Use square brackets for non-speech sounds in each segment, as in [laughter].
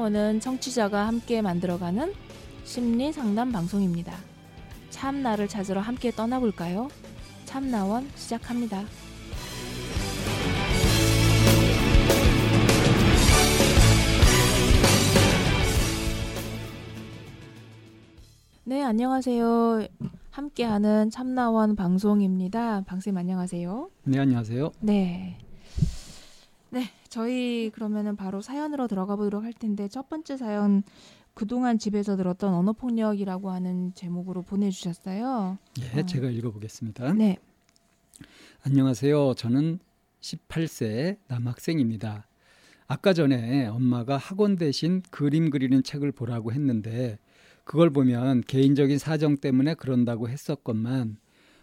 참나원은 청취자가 함께 만들어가는 심리 상담 방송입니다. 참나를 찾으러 함께 떠나볼까요? 참나원 시작합니다. 네, 안녕하세요. 함께하는 참나원 방송입니다. 방쌤 안녕하세요. 네, 안녕하세요. 네. 네, 저희 그러면은 바로 사연으로 들어가 보도록 할 텐데 첫 번째 사연 그동안 집에서 들었던 언어 폭력이라고 하는 제목으로 보내주셨어요. 예, 어. 제가 읽어보겠습니다. 네, 안녕하세요. 저는 18세 남학생입니다. 아까 전에 엄마가 학원 대신 그림 그리는 책을 보라고 했는데 그걸 보면 개인적인 사정 때문에 그런다고 했었건만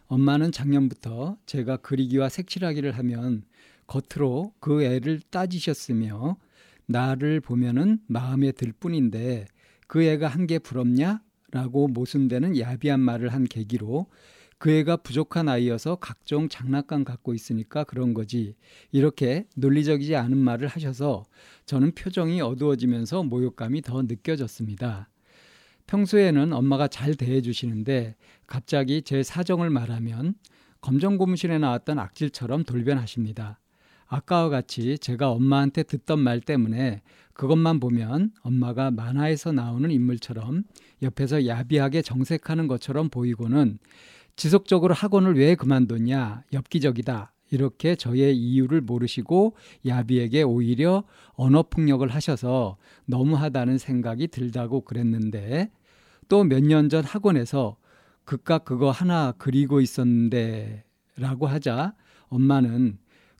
엄마는 작년부터 제가 그리기와 색칠하기를 하면 겉으로 그 애를 따지셨으며 나를 보면은 마음에 들 뿐인데 그 애가 한 게 부럽냐? 라고 모순되는 야비한 말을 한 계기로 그 애가 부족한 아이여서 각종 장난감 갖고 있으니까 그런 거지. 이렇게 논리적이지 않은 말을 하셔서 저는 표정이 어두워지면서 모욕감이 더 느껴졌습니다. 평소에는 엄마가 잘 대해주시는데 갑자기 제 사정을 말하면 검정고무신에 나왔던 악질처럼 돌변하십니다. 아까와 같이 제가 엄마한테 듣던 말 때문에 그것만 보면 엄마가 만화에서 나오는 인물처럼 옆에서 야비하게 정색하는 것처럼 보이고는 지속적으로 학원을 왜 그만뒀냐 엽기적이다 이렇게 저의 이유를 모르시고 야비에게 오히려 언어 폭력을 하셔서 너무하다는 생각이 들다고 그랬는데 또 몇 년 전 학원에서 그깟 그거 하나 그리고 있었는데 라고 하자 엄마는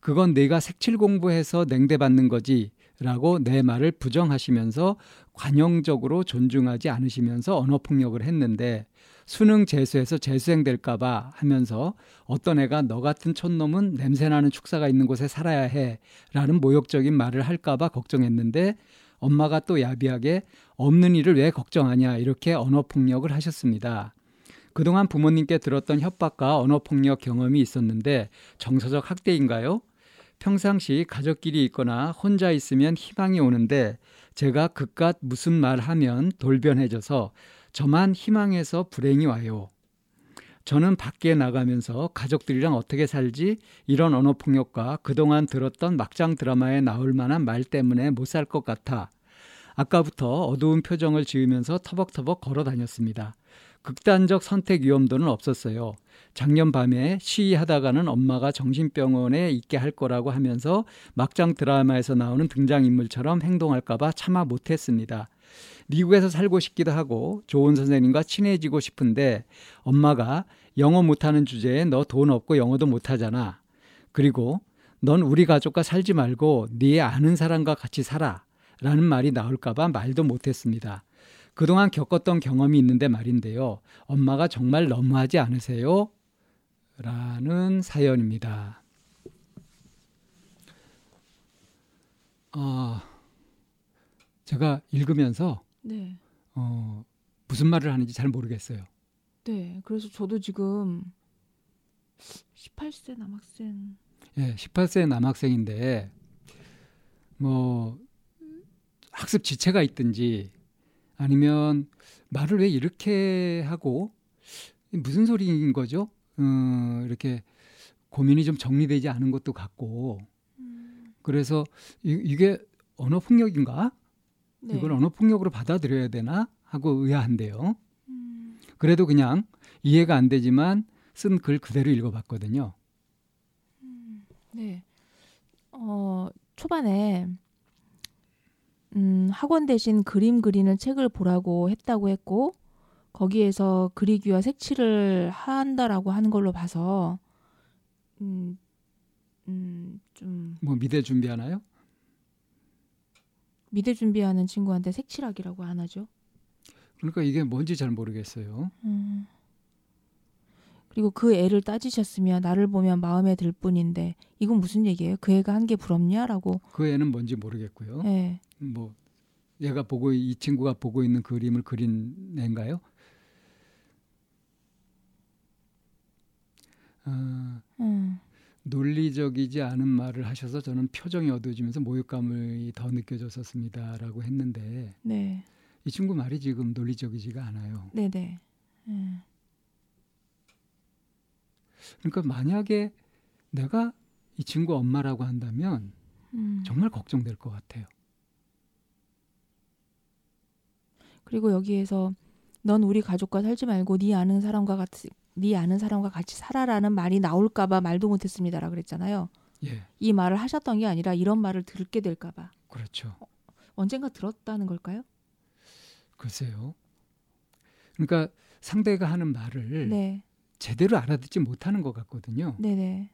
그건 내가 색칠 공부해서 냉대받는 거지 라고 내 말을 부정하시면서 관용적으로 존중하지 않으시면서 언어폭력을 했는데 수능 재수해서 재수생 될까봐 하면서 어떤 애가 너 같은 촌놈은 냄새나는 축사가 있는 곳에 살아야 해 라는 모욕적인 말을 할까봐 걱정했는데 엄마가 또 야비하게 없는 일을 왜 걱정하냐 이렇게 언어폭력을 하셨습니다. 그동안 부모님께 들었던 협박과 언어폭력 경험이 있었는데 정서적 학대인가요? 평상시 가족끼리 있거나 혼자 있으면 희망이 오는데 제가 그깟 무슨 말 하면 돌변해져서 저만 희망해서 불행이 와요. 저는 밖에 나가면서 가족들이랑 어떻게 살지 이런 언어 폭력과 그동안 들었던 막장 드라마에 나올 만한 말 때문에 못 살 것 같아 아까부터 어두운 표정을 지으면서 터벅터벅 걸어 다녔습니다. 극단적 선택 위험도는 없었어요. 작년 밤에 시위하다가는 엄마가 정신병원에 있게 할 거라고 하면서 막장 드라마에서 나오는 등장인물처럼 행동할까봐 참아 못했습니다. 미국에서 살고 싶기도 하고 좋은 선생님과 친해지고 싶은데 엄마가 영어 못하는 주제에 너 돈 없고 영어도 못하잖아. 그리고 넌 우리 가족과 살지 말고 네 아는 사람과 같이 살아. 라는 말이 나올까봐 말도 못했습니다. 그동안 겪었던 경험이 있는데 말인데요. 엄마가 정말 너무하지 않으세요? 라는 사연입니다. 어, 제가 읽으면서 네, 어, 무슨 말을 하는지 잘 모르겠어요. 네. 그래서 저도 지금 18세 남학생. 예, 18세 남학생인데 뭐 학습 지체가 있든지 아니면 말을 왜 이렇게 하고 무슨 소리인 거죠? 어, 이렇게 고민이 좀 정리되지 않은 것도 같고 그래서 이, 이게 언어 폭력인가? 네. 이걸 언어 폭력으로 받아들여야 되나 하고 의아한데요. 음, 그래도 그냥 이해가 안 되지만 쓴 글 그대로 읽어봤거든요. 네. 어, 초반에 음, 학원 대신 그림 그리는 책을 보라고 했다고 했고 거기에서 그리기와 색칠을 한다라고 하는 걸로 봐서 음, 음, 좀 뭐 미대 준비하나요? 미대 준비하는 친구한테 색칠하기라고 안 하죠. 그러니까 이게 뭔지 잘 모르겠어요. 음. 그리고 그 애를 따지셨으면 나를 보면 마음에 들 뿐인데 이건 무슨 얘기예요? 그 애가 한 게 부럽냐라고. 그 애는 뭔지 모르겠고요. 예. 뭐 얘가 보고 이 친구가 보고 있는 그림을 그린 애인가요? 어, 음. 논리적이지 않은 말을 하셔서 저는 표정이 어두워지면서 모욕감이 더 느껴졌었습니다라고 했는데 네. 이 친구 말이 지금 논리적이지가 않아요. 네네. 음. 그러니까 만약에 내가 이 친구 엄마라고 한다면 음. 정말 걱정될 것 같아요. 그리고 여기에서 넌 우리 가족과 살지 말고 네 아는 사람과 같이 네 아는 사람과 같이 살아라는 말이 나올까봐 말도 못했습니다라 그랬잖아요. 예, 이 말을 하셨던 게 아니라 이런 말을 듣게 될까봐 그렇죠. 언젠가 들었다는 걸까요? 글쎄요. 그러니까 상대가 하는 말을 네, 제대로 알아듣지 못하는 것 같거든요. 네네,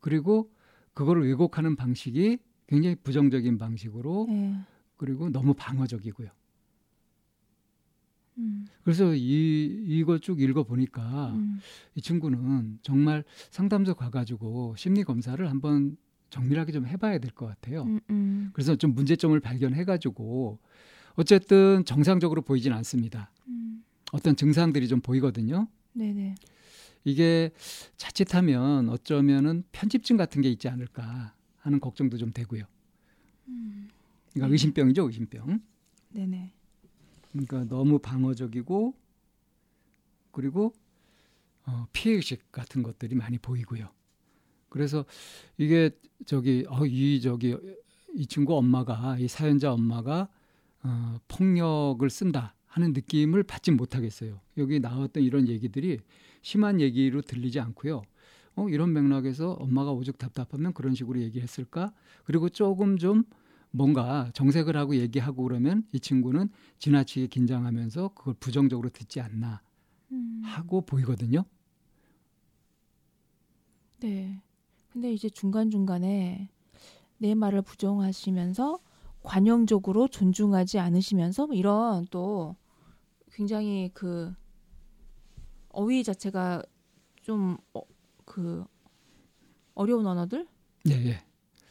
그리고 그거를 왜곡하는 방식이 굉장히 부정적인 방식으로 네. 그리고 너무 방어적이고요. 음, 그래서 이 이걸 쭉 읽어 보니까 음, 이 친구는 정말 상담소 가가지고 심리 검사를 한번 정밀하게 좀 해봐야 될 것 같아요. 음, 음, 그래서 좀 문제점을 발견해가지고 어쨌든 정상적으로 보이진 않습니다. 음, 어떤 증상들이 좀 보이거든요. 네네, 이게 자칫하면 어쩌면은 편집증 같은 게 있지 않을까 하는 걱정도 좀 되고요. 음, 그러니까 의심병이죠, 의심병. 네네, 그러니까 너무 방어적이고 그리고 어, 피해의식 같은 것들이 많이 보이고요. 그래서 이게 저기 어, 이 저기 이 친구 엄마가 이 사연자 엄마가 어, 폭력을 쓴다 하는 느낌을 받지 못하겠어요. 여기 나왔던 이런 얘기들이 심한 얘기로 들리지 않고요. 어, 이런 맥락에서 엄마가 오죽 답답하면 그런 식으로 얘기했을까? 그리고 조금 좀 뭔가 정색을 하고 얘기하고 그러면 이 친구는 지나치게 긴장하면서 그걸 부정적으로 듣지 않나 음, 하고 보이거든요. 네. 근데 이제 중간 중간에 내 말을 부정하시면서 관용적으로 존중하지 않으시면서 뭐 이런 또 굉장히 그 어휘 자체가 좀그 어려운 언어들? 예, 예.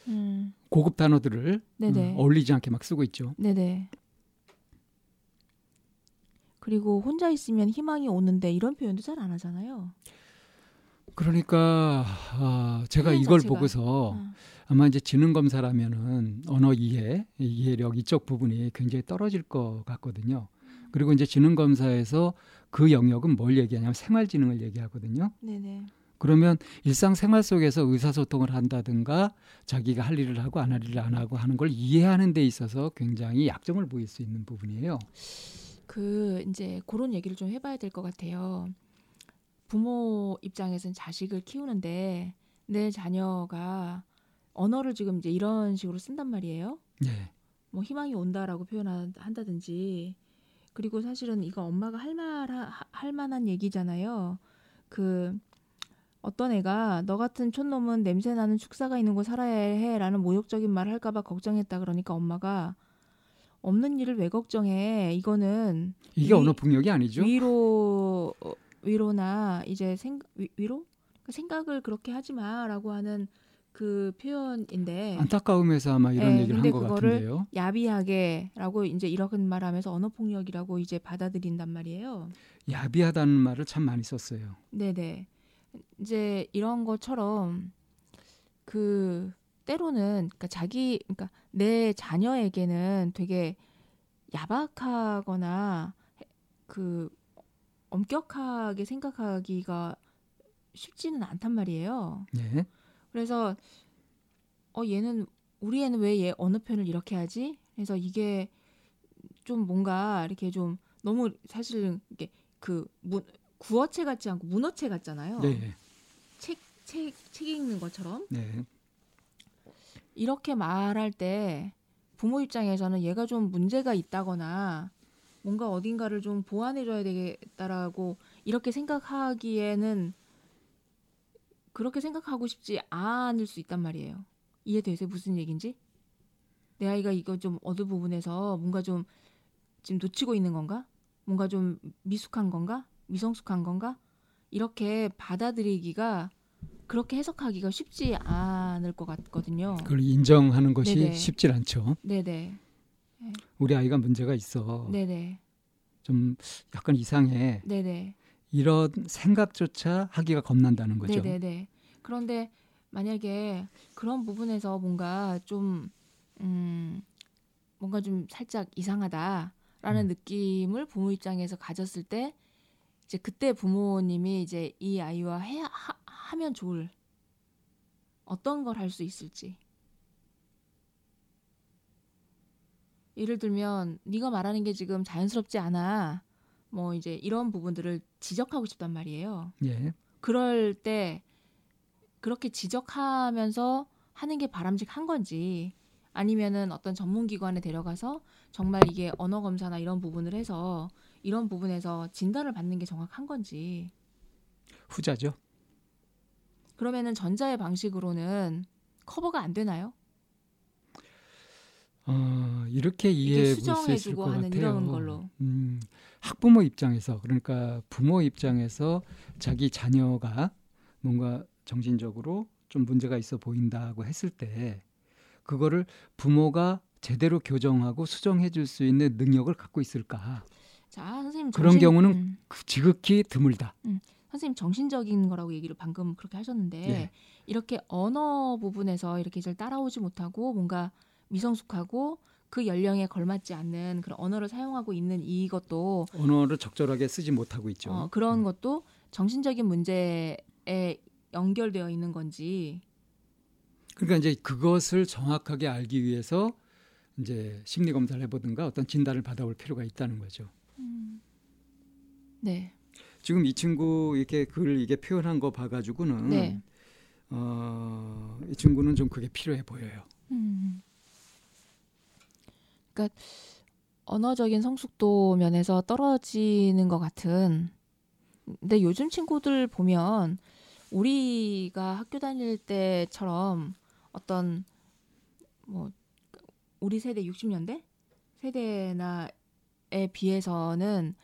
음, 고급 단어들을 네네. 음, 어울리지 않게 막 쓰고 있죠. 네네. 그리고 혼자 있으면 희망이 오는데 이런 표현도 잘 안 하잖아요. 그러니까 아, 제가 이걸 자체가. 보고서 어. 아마 이제 지능 검사라면은 언어 이해, 이해력 이쪽 부분이 굉장히 떨어질 것 같거든요. 그리고 이제 지능 검사에서 그 영역은 뭘 얘기하냐면 생활 지능을 얘기하거든요. 네네. 그러면 일상생활 속에서 의사소통을 한다든가 자기가 할 일을 하고 안 할 일을 안 하고 하는 걸 이해하는 데 있어서 굉장히 약점을 보일 수 있는 부분이에요. 그 이제 그런 얘기를 좀 해봐야 될 것 같아요. 부모 입장에서는 자식을 키우는데 내 자녀가 언어를 지금 이제 이런 식으로 쓴단 말이에요. 네. 뭐 희망이 온다라고 표현한다든지 그리고 사실은 이거 엄마가 할 말 할 만한 얘기잖아요. 그 어떤 애가 너 같은 촌놈은 냄새 나는 축사가 있는 곳 살아야 해라는 모욕적인 말 할까봐 걱정했다 그러니까 엄마가 없는 일을 왜 걱정해 이거는 이게 위- 언어 폭력이 아니죠? 위로 어, 위로나 이제 생 위, 위로 그러니까 생각을 그렇게 하지 마라고 하는 그 표현인데 안타까움에서 아마 이런 네, 얘기를 한 것 같은데요. 야비하게라고 이제 이렇게 말하면서 언어 폭력이라고 이제 받아들인단 말이에요. 야비하다는 말을 참 많이 썼어요. 네네. 이제 이런 것처럼 그 때로는 그러니까 자기 그러니까 내 자녀에게는 되게 야박하거나 그 엄격하게 생각하기가 쉽지는 않단 말이에요. 네. 그래서 어 얘는 우리 애는 왜얘 어느 편을 이렇게 하지? 그래서 이게 좀 뭔가 이렇게 좀 너무 사실 이게 그 문, 구어체 같지 않고 문어체 같잖아요. 네. 책, 책, 책 읽는 것처럼 네. 이렇게 말할 때 부모 입장에서는 얘가 좀 문제가 있다거나 뭔가 어딘가를 좀 보완해줘야 되겠다라고 이렇게 생각하기에는 그렇게 생각하고 싶지 않을 수 있단 말이에요. 이해되세요? 무슨 얘기인지? 내 아이가 이거 좀 어느 부분에서 뭔가 좀 지금 놓치고 있는 건가? 뭔가 좀 미숙한 건가? 미성숙한 건가? 이렇게 받아들이기가 그렇게 해석하기가 쉽지 않을 것 같거든요. 그걸 인정하는 것이 네네. 쉽질 않죠. 네네. 우리 아이가 문제가 있어. 네네. 좀 약간 이상해. 네네. 이런 생각조차 하기가 겁난다는 거죠. 네네네. 그런데 만약에 그런 부분에서 뭔가 좀 음, 뭔가 좀 살짝 이상하다라는 음. 느낌을 부모 입장에서 가졌을 때 이제 그때 부모님이 이제 이 아이와 해 하, 하면 좋을 어떤 걸 할 수 있을지 예를 들면 네가 말하는 게 지금 자연스럽지 않아 뭐 이제 이런 부분들을 지적하고 싶단 말이에요. 예. 그럴 때 그렇게 지적하면서 하는 게 바람직한 건지 아니면은 어떤 전문 기관에 데려가서 정말 이게 언어 검사나 이런 부분을 해서 이런 부분에서 진단을 받는 게 정확한 건지 후자죠. 그러면은 전자의 방식으로는 커버가 안 되나요? 어, 이렇게 이해해 볼수 있을 것 하는 같아요. 이런 걸로. 음, 학부모 입장에서 그러니까 부모 입장에서 자기 자녀가 뭔가 정신적으로 좀 문제가 있어 보인다고 했을 때 그거를 부모가 제대로 교정하고 수정해 줄 수 있는 능력을 갖고 있을까? 자 선생님 그런 정신- 경우는 음, 그 지극히 드물다. 선생님 정신적인 거라고 얘기를 방금 그렇게 하셨는데 네. 이렇게 언어 부분에서 이렇게 잘 따라오지 못하고 뭔가 미성숙하고 그 연령에 걸맞지 않는 그런 언어를 사용하고 있는 이것도 언어를 적절하게 쓰지 못하고 있죠. 어, 그런 음. 것도 정신적인 문제에 연결되어 있는 건지 그러니까 이제 그것을 정확하게 알기 위해서 이제 심리 검사를 해보든가 어떤 진단을 받아볼 필요가 있다는 거죠. 네, 지금 이 친구 이렇게 글 이게 표현한 거 봐가지고는 네. 어, 이 친구는 좀 그게 필요해 보여요. 음. 그러니까 언어적인 성숙도 면에서 떨어지는 것 같은. 근데 요즘 친구들 보면 우리가 학교 다닐 때처럼 어떤 뭐 우리 세대 60년대 세대나에 비해서는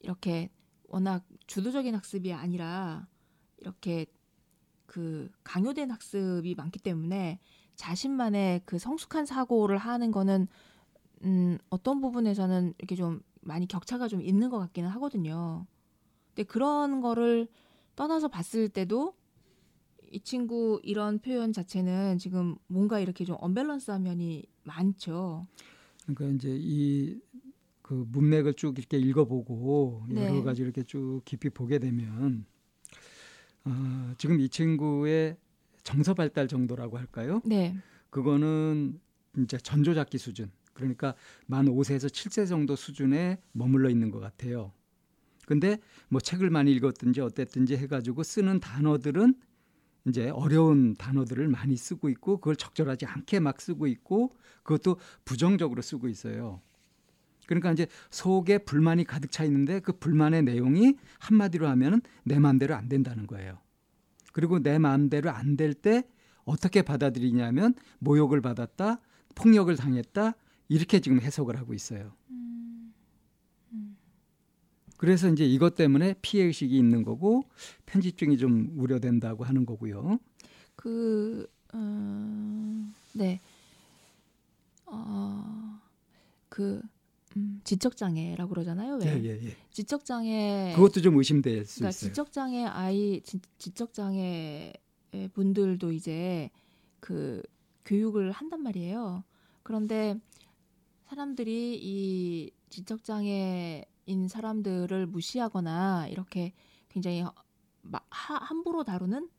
이렇게 워낙 주도적인 학습이 아니라 이렇게 그 강요된 학습이 많기 때문에 자신만의 그 성숙한 사고를 하는 거는 음, 어떤 부분에서는 이렇게 좀 많이 격차가 좀 있는 것 같기는 하거든요. 근데 그런 거를 떠나서 봤을 때도 이 친구 이런 표현 자체는 지금 뭔가 이렇게 좀 언밸런스한 면이 많죠. 그러니까 이제 이 그 문맥을 쭉 이렇게 읽어보고 네. 여러 가지 이렇게 쭉 깊이 보게 되면 어, 지금 이 친구의 정서 발달 정도라고 할까요? 네, 그거는 이제 전조잡기 수준. 그러니까 만 5세에서 7세 정도 수준에 머물러 있는 것 같아요. 근데 뭐 책을 많이 읽었든지 어땠든지 해가지고 쓰는 단어들은 이제 어려운 단어들을 많이 쓰고 있고 그걸 적절하지 않게 막 쓰고 있고 그것도 부정적으로 쓰고 있어요. 그러니까 이제 속에 불만이 가득 차 있는데 그 불만의 내용이 한마디로 하면은 내 마음대로 안 된다는 거예요. 그리고 내 마음대로 안 될 때 어떻게 받아들이냐면 모욕을 받았다, 폭력을 당했다 이렇게 지금 해석을 하고 있어요. 그래서 이제 이것 때문에 피해 의식이 있는 거고 편집증이 좀 우려된다고 하는 거고요. 그, 음, 네, 어, 그 음, 지적 장애라고 그러잖아요. 왜? 예, 예, 예. 지적 장애 그것도 좀 의심될 수 그러니까 있어요. 지적 장애 아이 지, 지적 장애 분들도 이제 그 교육을 한단 말이에요. 그런데 사람들이 이 지적 장애인 사람들을 무시하거나 이렇게 굉장히 마- 하, 함부로 다루는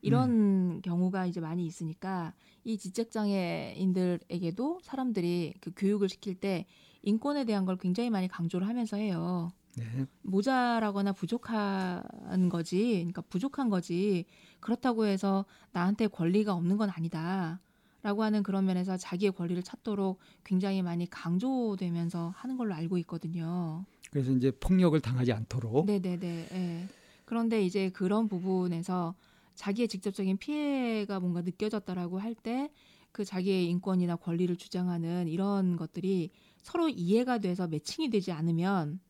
이런 음. 경우가 이제 많이 있으니까 이 지적 장애인들에게도 사람들이 그 교육을 시킬 때 인권에 대한 걸 굉장히 많이 강조를 하면서 해요. 네. 모자라거나 부족한 거지, 그러니까 부족한 거지. 그렇다고 해서 나한테 권리가 없는 건 아니다. 라고 하는 그런 면에서 자기의 권리를 찾도록 굉장히 많이 강조되면서 하는 걸로 알고 있거든요. 그래서 이제 폭력을 당하지 않도록 네네네. 예. 그런데 이제 그런 부분에서 자기의 직접적인 피해가 뭔가 느껴졌다라고 할 때 그 자기의 인권이나 권리를 주장하는 이런 것들이 서로 이해가 돼서 매칭이 되지 않으면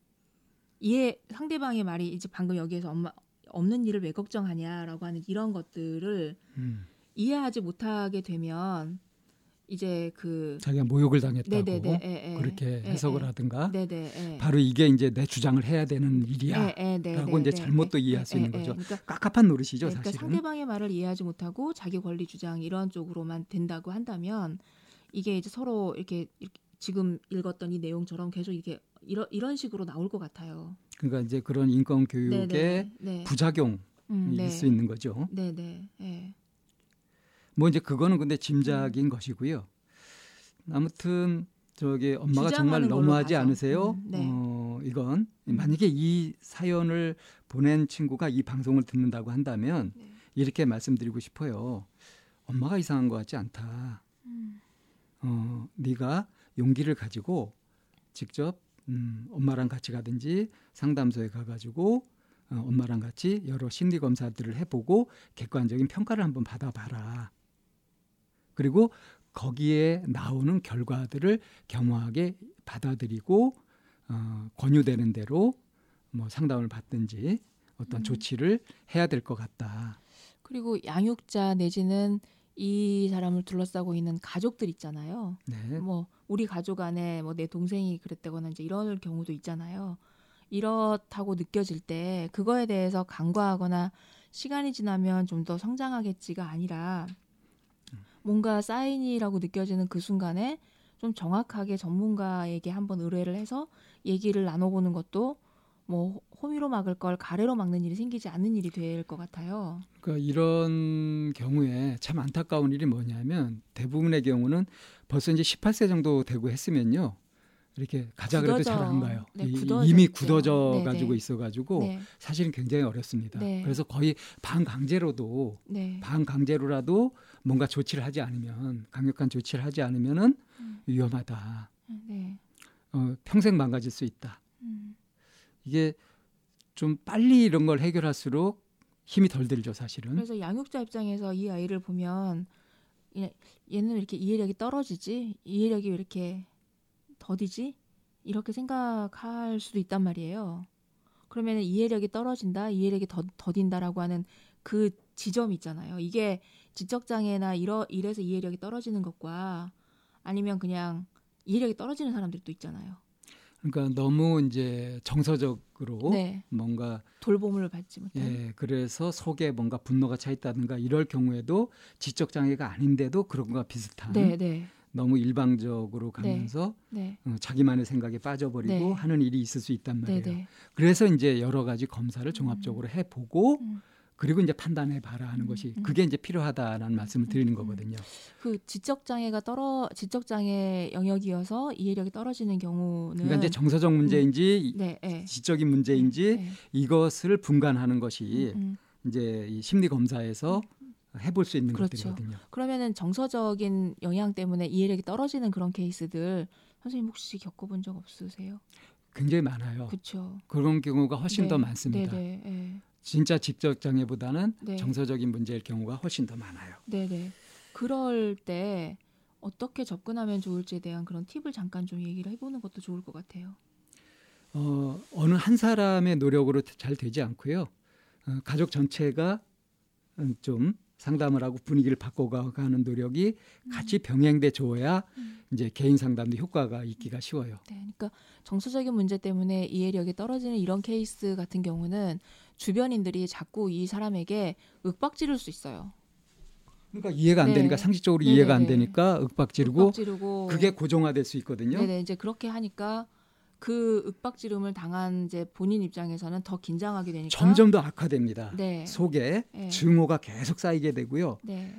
이해 상대방의 말이 이제 방금 여기에서 엄마 없는 일을 왜 걱정하냐라고 하는 이런 것들을 음. 이해하지 못하게 되면 이제 그 자기가 모욕을 당했다고 네네네, 예, 예. 그렇게 예, 해석을 예. 하든가 네네. 예. 바로 이게 이제 내 주장을 해야 되는 일이야. 예, 예, 네, 라고 네, 이제 네, 잘못 또 네, 이해할 수 예, 있는 예, 거죠. 그러니까, 깝깝한 노릇이죠, 네, 그러니까. 상대방의 말을 이해하지 못하고 자기 권리 주장 이런 쪽으로만 된다고 한다면 이게 이제 서로 이렇게, 이렇게 지금 읽었던 이 내용처럼 계속 이렇게 이런 이런 식으로 나올 것 같아요. 그러니까 이제 그런 인권 교육의 네네. 네. 부작용일 음, 네. 수 있는 거죠. 네네. 예. 뭐 이제 그거는 근데 짐작인 것이고요. 아무튼 저기 엄마가 정말 너무하지. 않으세요? 음, 네. 어, 이건 음. 만약에 이 사연을 보낸 친구가 이 방송을 듣는다고 한다면 네. 이렇게 말씀드리고 싶어요. 엄마가 이상한 것 같지 않다. 음. 어, 네가 용기를 가지고 직접 음, 엄마랑 같이 가든지 상담소에 가가지고 어, 엄마랑 같이 여러 심리 검사들을 해보고 객관적인 평가를 한번 받아봐라. 그리고 거기에 나오는 결과들을 겸허하게 받아들이고 어, 권유되는 대로 뭐 상담을 받든지 어떤 음. 조치를 해야 될 것 같다. 그리고 양육자 내지는 이 사람을 둘러싸고 있는 가족들 있잖아요. 네. 뭐 우리 가족 안에 뭐 내 동생이 그랬다거나 이제 이런 경우도 있잖아요. 이렇다고 느껴질 때 그거에 대해서 간과하거나 시간이 지나면 좀 더 성장하겠지가 아니라 뭔가 사인이라고 느껴지는 그 순간에 좀 정확하게 전문가에게 한번 의뢰를 해서 얘기를 나눠보는 것도 뭐 호미로 막을 걸 가래로 막는 일이 생기지 않는 일이 될 것 같아요. 그러니까 이런 경우에 참 안타까운 일이 뭐냐면 대부분의 경우는 벌써 이제 18세 정도 되고 했으면요. 이렇게 가자 그래도. 잘 안 가요. 네, 이- 이미 있죠. 굳어져 네, 가지고 네. 있어 가지고 네, 사실은 굉장히 어렵습니다. 네. 그래서 거의 반강제로도 네, 반강제로라도 뭔가 조치를 하지 않으면 강력한 조치를 하지 않으면은 음. 위험하다. 네. 어, 평생 망가질 수 있다. 음. 이게 좀 빨리 이런 걸 해결할수록 힘이 덜 들죠, 사실은. 그래서 양육자 입장에서 이 아이를 보면 얘- 얘는 왜 이렇게 이해력이 떨어지지? 이해력이 왜 이렇게 더디지? 이렇게 생각할 수도 있단 말이에요. 그러면 이해력이 떨어진다, 이해력이 더, 더딘다라고 하는 그 지점 있잖아요. 이게 지적장애나 이러, 이래서 이해력이 떨어지는 것과 아니면 그냥 이해력이 떨어지는 사람들도 있잖아요. 그러니까 너무 이제 정서적으로 네. 뭔가 돌봄을 받지 못한. 예, 그래서 속에 뭔가 분노가 차 있다든가 이럴 경우에도 지적 장애가 아닌데도 그런 것과 비슷한 네, 네, 너무 일방적으로 가면서 네, 어, 자기만의 생각에 빠져버리고 네. 하는 일이 있을 수 있단 네, 말이에요. 네. 그래서 이제 여러 가지 검사를 종합적으로 해보고 음. 그리고 이제 판단해 봐라 하는 음, 것이 음. 그게 이제 필요하다라는 말씀을 드리는 거거든요. 그 지적 장애가 떨어 지적 장애 영역이어서 이해력이 떨어지는 경우는 그러니까 이제 정서적 문제인지 네, 네. 지적인 문제인지 네, 이것을 분간하는 것이 음, 음. 이제 이 심리 검사에서 해볼 수 있는 그렇죠. 것들이거든요. 그러면은 정서적인 영향 때문에 이해력이 떨어지는 그런 케이스들 선생님 혹시 겪어본 적 없으세요? 굉장히 많아요. 그렇죠. 그런 경우가 훨씬 더 많습니다. 네, 네, 진짜 직접 장애보다는 네. 정서적인 문제일 경우가 훨씬 더 많아요. 네, 네. 그럴 때 어떻게 접근하면 좋을지에 대한 그런 팁을 잠깐 좀 얘기를 해보는 것도 좋을 것 같아요. 어, 어느 한 사람의 노력으로 잘 되지 않고요. 어, 가족 전체가 음, 좀 상담을 하고 분위기를 바꿔가는 노력이 같이 병행돼 줘야 음. 이제 개인 상담도 효과가 있기가 쉬워요. 네, 그러니까 정서적인 문제 때문에 이해력이 떨어지는 이런 케이스 같은 경우는 주변인들이 자꾸 이 사람에게 윽박지를 수 있어요. 그러니까 이해가 안 네. 되니까 상식적으로 네네네. 이해가 안 되니까 윽박지르고 윽박지르고 그게 고정화될 수 있거든요. 네네 이제 그렇게 하니까 그 윽박지름을 당한 이제 본인 입장에서는 더 긴장하게 되니까 점점 더 악화됩니다. 네. 속에 네. 증오가 계속 쌓이게 되고요. 네.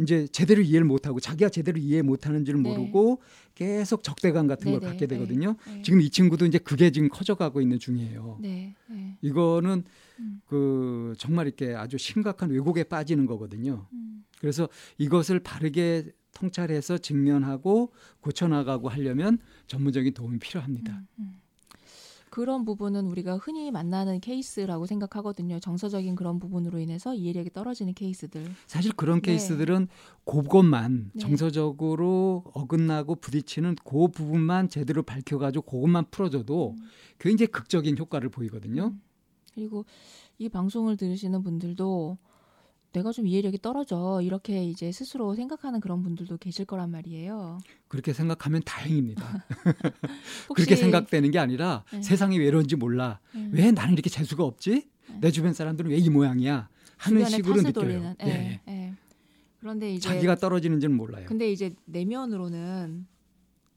이제 제대로 이해를 못하고 자기가 제대로 이해 못하는 줄 네. 모르고 계속 적대감 같은 걸 네네. 갖게 되거든요. 네. 지금 이 친구도 이제 그게 지금 커져가고 있는 중이에요. 네. 네. 이거는 음. 그 정말 이렇게 아주 심각한 왜곡에 빠지는 거거든요. 음. 그래서 이것을 바르게 통찰해서 직면하고 고쳐나가고 하려면 전문적인 도움이 필요합니다. 음, 음. 그런 부분은 우리가 흔히 만나는 케이스라고 생각하거든요. 정서적인 그런 부분으로 인해서 이해력이 떨어지는 케이스들. 사실 그런 네. 케이스들은 그것만 네. 정서적으로 어긋나고 부딪히는 그 부분만 제대로 밝혀가지고 그것만 풀어줘도 음. 굉장히 극적인 효과를 보이거든요. 음. 그리고 이 방송을 들으시는 분들도 내가 좀 이해력이 떨어져 이렇게 이제 스스로 생각하는 그런 분들도 계실 거란 말이에요. 그렇게 생각하면 다행입니다. [laughs] [laughs] 그렇게 생각되는 게 아니라 네. 세상이 왜 이런지 몰라. 네. 왜 나는 이렇게 재수가 없지? 네. 내 주변 사람들은 왜 이 모양이야? 하는 식으로 느껴요. 돌리는. 네. 네. 그런데 이제 자기가 떨어지는지는 몰라요. 근데 이제 내면으로는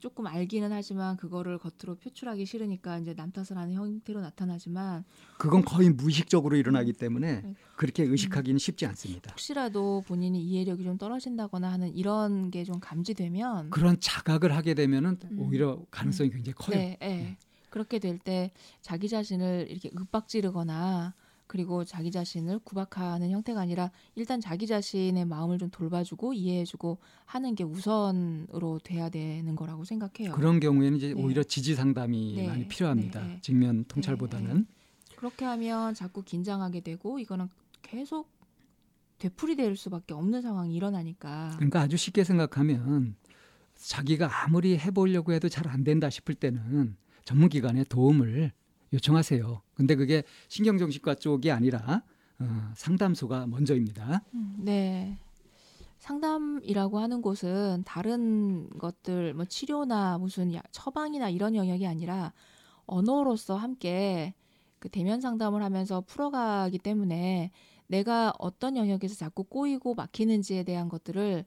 조금 알기는 하지만 그거를 겉으로 표출하기 싫으니까 이제 남 탓을 하는 형태로 나타나지만 그건 거의 무의식적으로 일어나기 때문에 네. 그렇게 의식하기는 쉽지 않습니다. 혹시라도 본인이 이해력이 좀 떨어진다거나 하는 이런 게 좀 감지되면 그런 자각을 하게 되면은 음. 오히려 가능성이 음. 굉장히 커요. 네, 네. 그렇게 될 때 자기 자신을 이렇게 윽박지르거나 그리고 자기 자신을 구박하는 형태가 아니라 일단 자기 자신의 마음을 좀 돌봐주고 이해해주고 하는 게 우선으로 돼야 되는 거라고 생각해요. 그런 경우에는 이제 네. 오히려 지지 상담이 네. 많이 필요합니다. 네. 직면 통찰보다는 네. 그렇게 하면 자꾸 긴장하게 되고 이거는 계속 되풀이될 수밖에 없는 상황이 일어나니까. 그러니까 아주 쉽게 생각하면 자기가 아무리 해보려고 해도 잘 안 된다 싶을 때는 전문기관의 도움을 요청하세요. 근데 그게 신경정신과 쪽이 아니라 어, 상담소가 먼저입니다. 음, 네. 상담이라고 하는 곳은 다른 것들 뭐 치료나 무슨 처방이나 이런 영역이 아니라 언어로서 함께 그 대면 상담을 하면서 풀어가기 때문에 내가 어떤 영역에서 자꾸 꼬이고 막히는지에 대한 것들을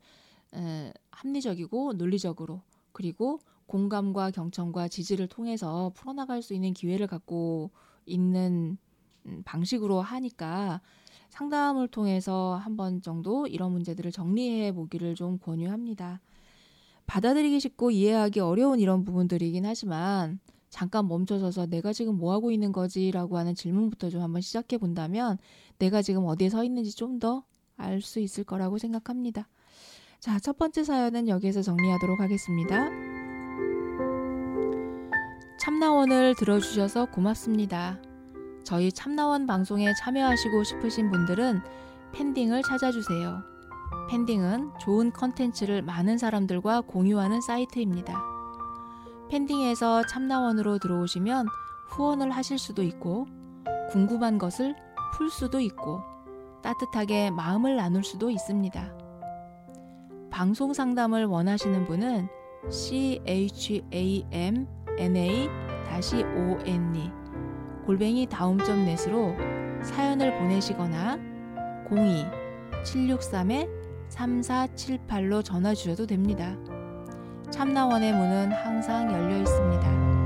에, 합리적이고 논리적으로 그리고 공감과 경청과 지지를 통해서 풀어나갈 수 있는 기회를 갖고 있는 음, 방식으로 하니까 상담을 통해서 한 번 정도 이런 문제들을 정리해 보기를 좀 권유합니다. 받아들이기 쉽고 이해하기 어려운 이런 부분들이긴 하지만 잠깐 멈춰서서 내가 지금 뭐 하고 있는 거지라고 하는 질문부터 좀 한번 시작해 본다면 내가 지금 어디에 서 있는지 좀 더 알 수 있을 거라고 생각합니다. 자, 첫 번째 사연은 여기에서 정리하도록 하겠습니다. 참나원을 들어주셔서 고맙습니다. 저희 참나원 방송에 참여하시고 싶으신 분들은 팬딩을 찾아주세요. 팬딩은 좋은 컨텐츠를 많은 사람들과 공유하는 사이트입니다. 팬딩에서 참나원으로 들어오시면 후원을 하실 수도 있고, 궁금한 것을 풀 수도 있고, 따뜻하게 마음을 나눌 수도 있습니다. 방송 상담을 원하시는 분은 CHAM na-one 골뱅이 다음점 넷으로 사연을 보내시거나 02-763-3478로 전화 주셔도 됩니다. 참나원의 문은 항상 열려 있습니다.